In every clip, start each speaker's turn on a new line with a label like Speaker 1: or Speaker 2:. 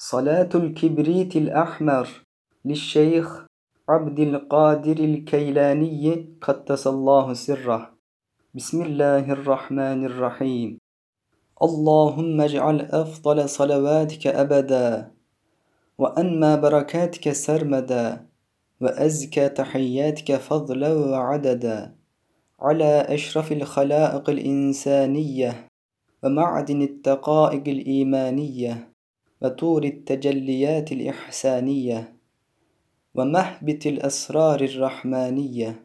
Speaker 1: صلاة الكبريت الأحمر للشيخ عبد القادر الكيلاني قدس الله سره. بسم الله الرحمن الرحيم. اللهم اجعل أفضل صلواتك أبدا وأنما بركاتك سرمدا وأزكى تحياتك فضلا وعددا. على أشرف الخلائق الإنسانية ومعدن الدقائق الإيمانية. وطور التجليات الإحسانية ومهبت الأسرار الرحمانية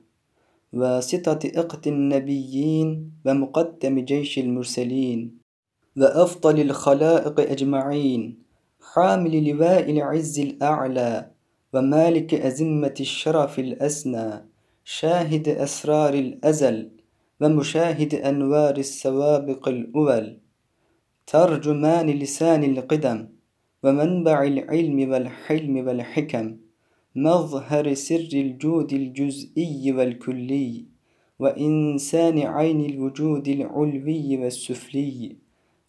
Speaker 1: واسطة إقد النبيين ومقدم جيش المرسلين وأفضل الخلائق أجمعين حامل لواء العز الأعلى ومالك أزمة الشرف الأسنى شاهد أسرار الأزل ومشاهد أنوار السوابق الأول ترجمان لسان القدم ومنبع العلم والحلم والحكم مظهر سر الجود الجزئي والكلي وإنسان عين الوجود العلوي والسفلي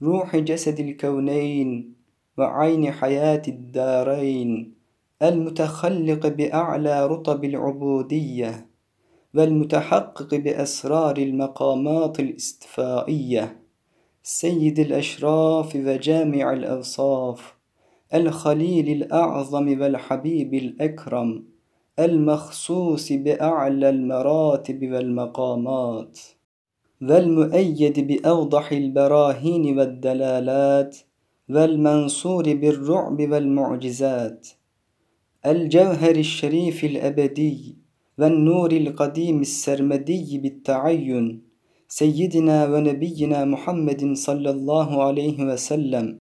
Speaker 1: روح جسد الكونين وعين حياة الدارين المتخلق بأعلى رطب العبودية والمتحقق بأسرار المقامات الاستفائية سيد الأشراف وجامع الأوصاف. الخليل الأعظم والحبيب الأكرم المخصوص بأعلى المراتب والمقامات والمؤيد بأوضح البراهين والدلالات والمنصور بالرعب والمعجزات الجوهر الشريف الأبدي والنور القديم السرمدي بالتعين سيدنا ونبينا محمد صلى الله عليه وسلم.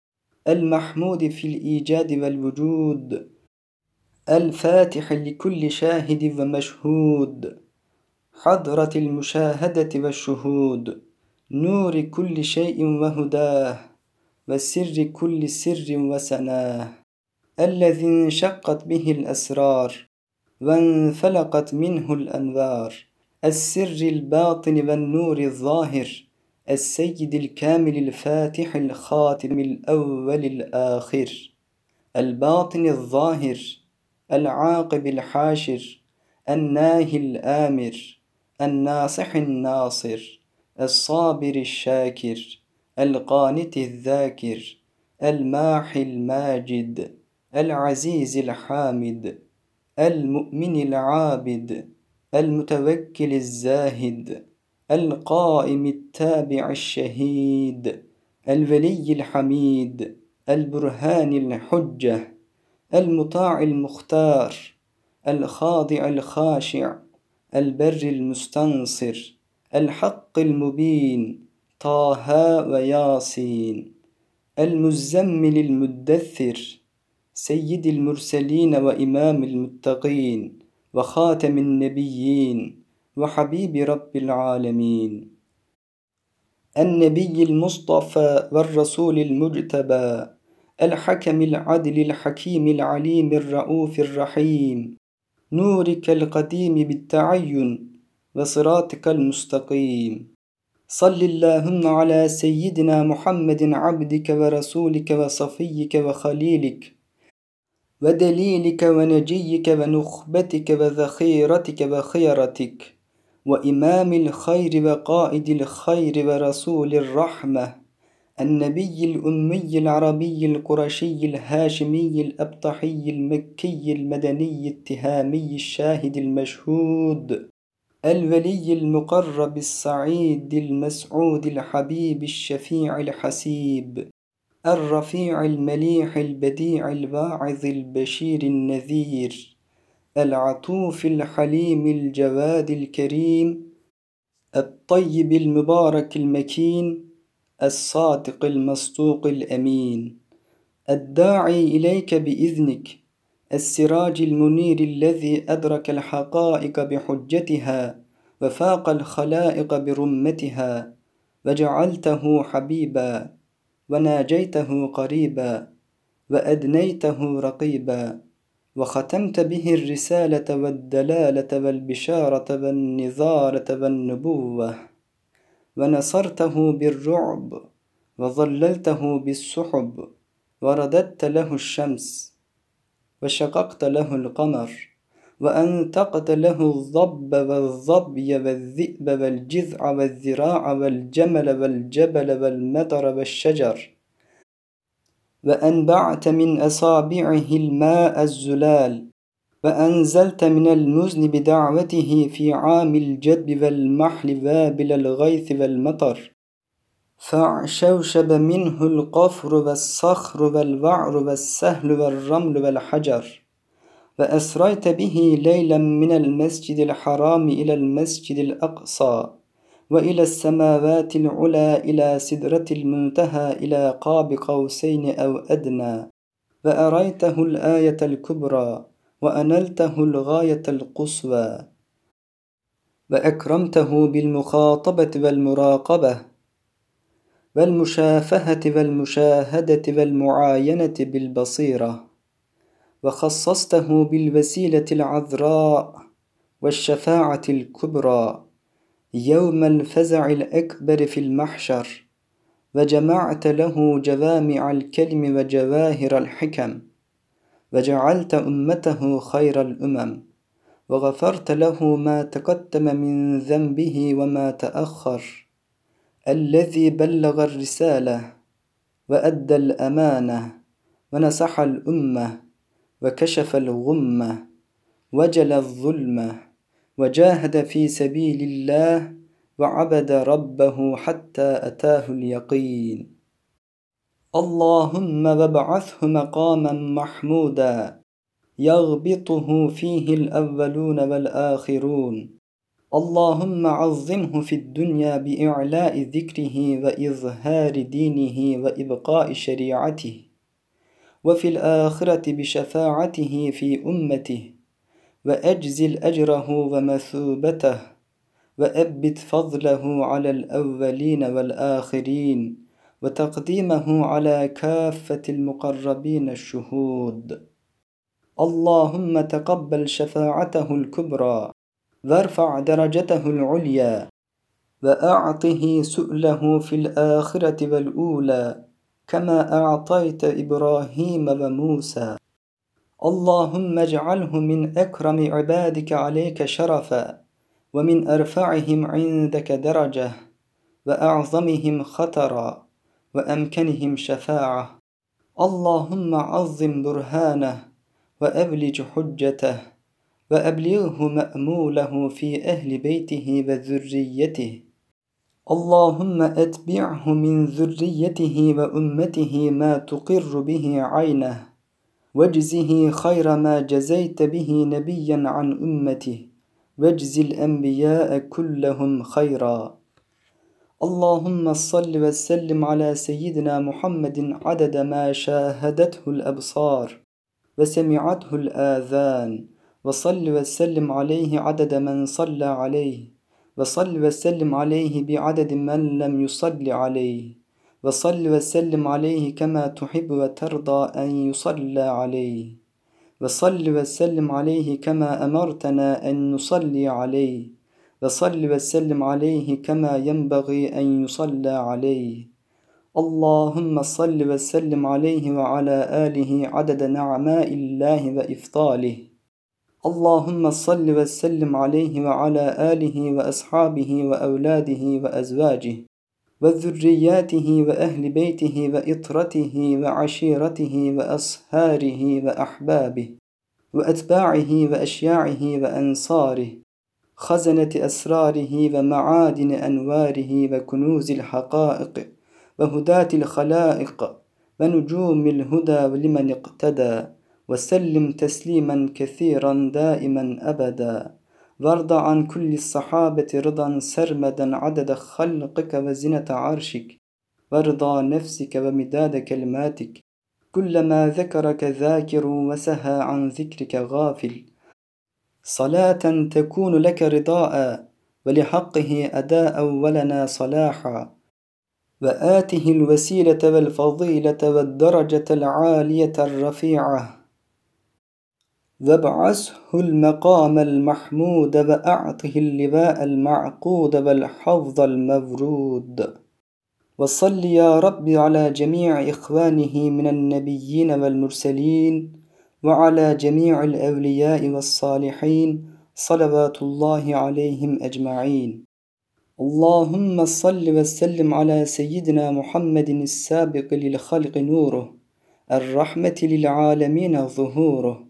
Speaker 1: المحمود في الإيجاد والوجود الفاتح لكل شاهد ومشهود حضرة المشاهدة والشهود نور كل شيء وهداه وسر كل سر وسناه الذي انشقت به الأسرار وانفلقت منه الأنوار السر الباطن والنور الظاهر. السيد الكامل الفاتح الخاتم الأول الآخر الباطن الظاهر العاقب الحاشر الناهي الآمر الناصح الناصر الصابر الشاكر القانت الذاكر الماحي الماجد العزيز الحامد المؤمن العابد المتوكل الزاهد. القائم التابع الشهيد الولي الحميد البرهان الحجة المطاع المختار الخاضع الخاشع البر المستنصر الحق المبين طه وياسين المزمل المدثر سيد المرسلين وإمام المتقين وخاتم النبيين. وحبيب رب العالمين. النبي المصطفى والرسول المجتبى الحكم العدل الحكيم العليم الرؤوف الرحيم نورك القديم بالتعين وصراطك المستقيم. صل اللهم على سيدنا محمد عبدك ورسولك وصفيك وخليلك ودليلك ونجيك ونخبتك وذخيرتك وخيرتك. وإمام الخير وقائد الخير ورسول الرحمة النبي الأمي العربي القرشي الهاشمي الأبطحي المكي المدني التهامي الشاهد المشهود الولي المقرب السعيد المسعود الحبيب الشفيع الحسيب الرفيع المليح البديع الواعظ البشير النذير. العطوف الحليم الجواد الكريم الطيب المبارك المكين الصادق المصدوق الأمين. الداعي إليك بإذنك السراج المنير الذي أدرك الحقائق بحجتها وفاق الخلائق برمتها وجعلته حبيبا وناجيته قريبا وأدنيته رقيبا. وختمت به الرسالة والدلالة والبشارة والنظارة والنبوة ونصرته بالرعب وظللته بالسحب ورددت له الشمس وشققت له القمر وأنتقت له الضب والظبي والذئب والجذع والذراع والجمل والجبل والمطر والشجر. وأنبعت من أصابعه الماء الزلال وأنزلت من المزن بدعوته في عام الجدب والمحل وابل الغيث والمطر. فاعشوشب منه القفر والصخر والوعر والسهل والرمل والحجر. وأسريت به ليلا من المسجد الحرام إلى المسجد الأقصى. وإلى السماوات العلى إلى سدرة المنتهى إلى قاب قوسين أو أدنى. وأريته الآية الكبرى وأنلته الغاية القصوى. وأكرمته بالمخاطبة والمراقبة والمشافهة والمشاهدة والمعاينة بالبصيرة. وخصصته بالوسيلة العذراء والشفاعة الكبرى. يوم الفزع الأكبر في المحشر وجمعت له جوامع الكلم وجواهر الحكم وجعلت أمته خير الأمم وغفرت له ما تقدم من ذنبه وما تأخر الذي بلغ الرسالة وأدى الأمانة ونصح الأمة وكشف الغمة وجل الظلمة. وجاهد في سبيل الله وعبد ربه حتى أتاه اليقين. اللهم وابعثه مقاما محمودا يغبطه فيه الأولون والآخرون. اللهم عظمه في الدنيا بإعلاء ذكره وإظهار دينه وإبقاء شريعته وفي الآخرة بشفاعته في أمته وأجزل أجره ومثوبته وأبت فضله على الأولين والآخرين وتقديمه على كافة المقربين الشهود. اللهم تقبل شفاعته الكبرى وارفع درجته العليا وأعطه سؤله في الآخرة والأولى كما أعطيت إبراهيم وموسى. اللهم اجعله من أكرم عبادك عليك شرفا ومن أرفعهم عندك درجة وأعظمهم خطرا وأمكنهم شفاعة. اللهم عظم برهانه وأبلج حجته وأبلغه مأموله في أهل بيته وذريته. اللهم أتبعه من ذريته وأمته ما تقر به عينه. واجزه خير ما جزيت به نبيا عن أمته. واجز الأنبياء كلهم خيرا. اللهم صل وسلم على سيدنا محمد عدد ما شاهدته الأبصار وسمعته الآذان. وصل وسلم عليه عدد من صلى عليه. وصل وسلم عليه بعدد من لم يصل عليه. وصل وسلم عليه كما تحب وترضى أن يصلى عليه. وصل وسلم عليه كما أمرتنا أن نصلي عليه. وصل وسلم عليه كما ينبغي أن يصلى عليه. اللهم صل وسلم عليه وعلى آله عدد نعماء الله وإفضاله. اللهم صل وسلم عليه وعلى آله وأصحابه وأولاده وأزواجه. وذرياته وأهل بيته وإطرته وعشيرته وأصهاره وأحبابه وأتباعه وأشياعه وأنصاره خزنة أسراره ومعادن أنواره وكنوز الحقائق وهداة الخلائق ونجوم الهدى لمن اقتدى وسلم تسليما كثيرا دائما أبدا. وارض عن كل الصحابة رضا سرمدا عدد خلقك وزنة عرشك. ورضا نفسك ومداد كلماتك. كلما ذكرك ذاكر وسهى عن ذكرك غافل. صلاة تكون لك رضاء ولحقه أداء ولنا صلاحا. وآته الوسيلة والفضيلة والدرجة العالية الرفيعة. وابعثه المقام المحمود وأعطه اللواء المعقود والحظ المورود. وصل يا رب على جميع إخوانه من النبيين والمرسلين وعلى جميع الأولياء والصالحين صلوات الله عليهم أجمعين. اللهم صل وسلم على سيدنا محمد السابق للخلق نوره الرحمة للعالمين ظهوره.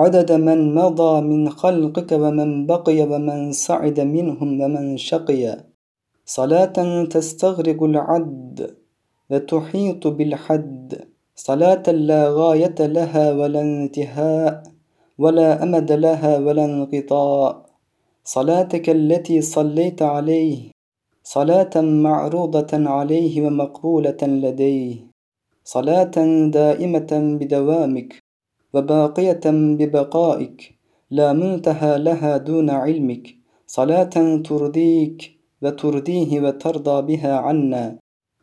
Speaker 1: عدد من مضى من خلقك ومن بقي ومن صعد منهم ومن شقي. صلاة تستغرق العد وتحيط بالحد. صلاة لا غاية لها ولا انتهاء ولا أمد لها ولا انقطاع. صلاتك التي صليت عليه صلاة معروضة عليه ومقبولة لديه. صلاة دائمة بدوامك. وباقية ببقائك لا منتهى لها دون علمك. صلاة ترضيك وترضيه وترضى بها عنا.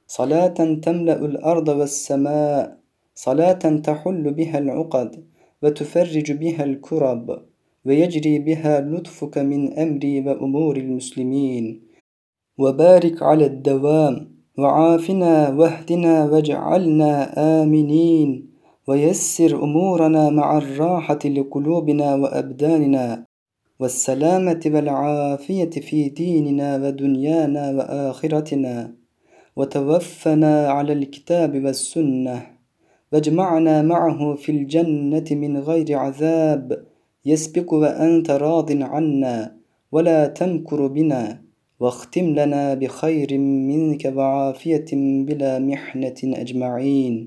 Speaker 1: صلاة تملأ الأرض والسماء. صلاة تحل بها العقد وتفرج بها الكرب. ويجري بها لطفك من أمري وأمور المسلمين. وبارك على الدوام وعافنا واهدنا واجعلنا آمنين. ويسر أمورنا مع الراحة لقلوبنا وأبداننا والسلامة والعافية في ديننا ودنيانا وآخرتنا. وتوفنا على الكتاب والسنة. واجمعنا معه في الجنة من غير عذاب. يسبق وأنت راض عنا ولا تمكر بنا. واختم لنا بخير منك وعافية بلا محنة أجمعين.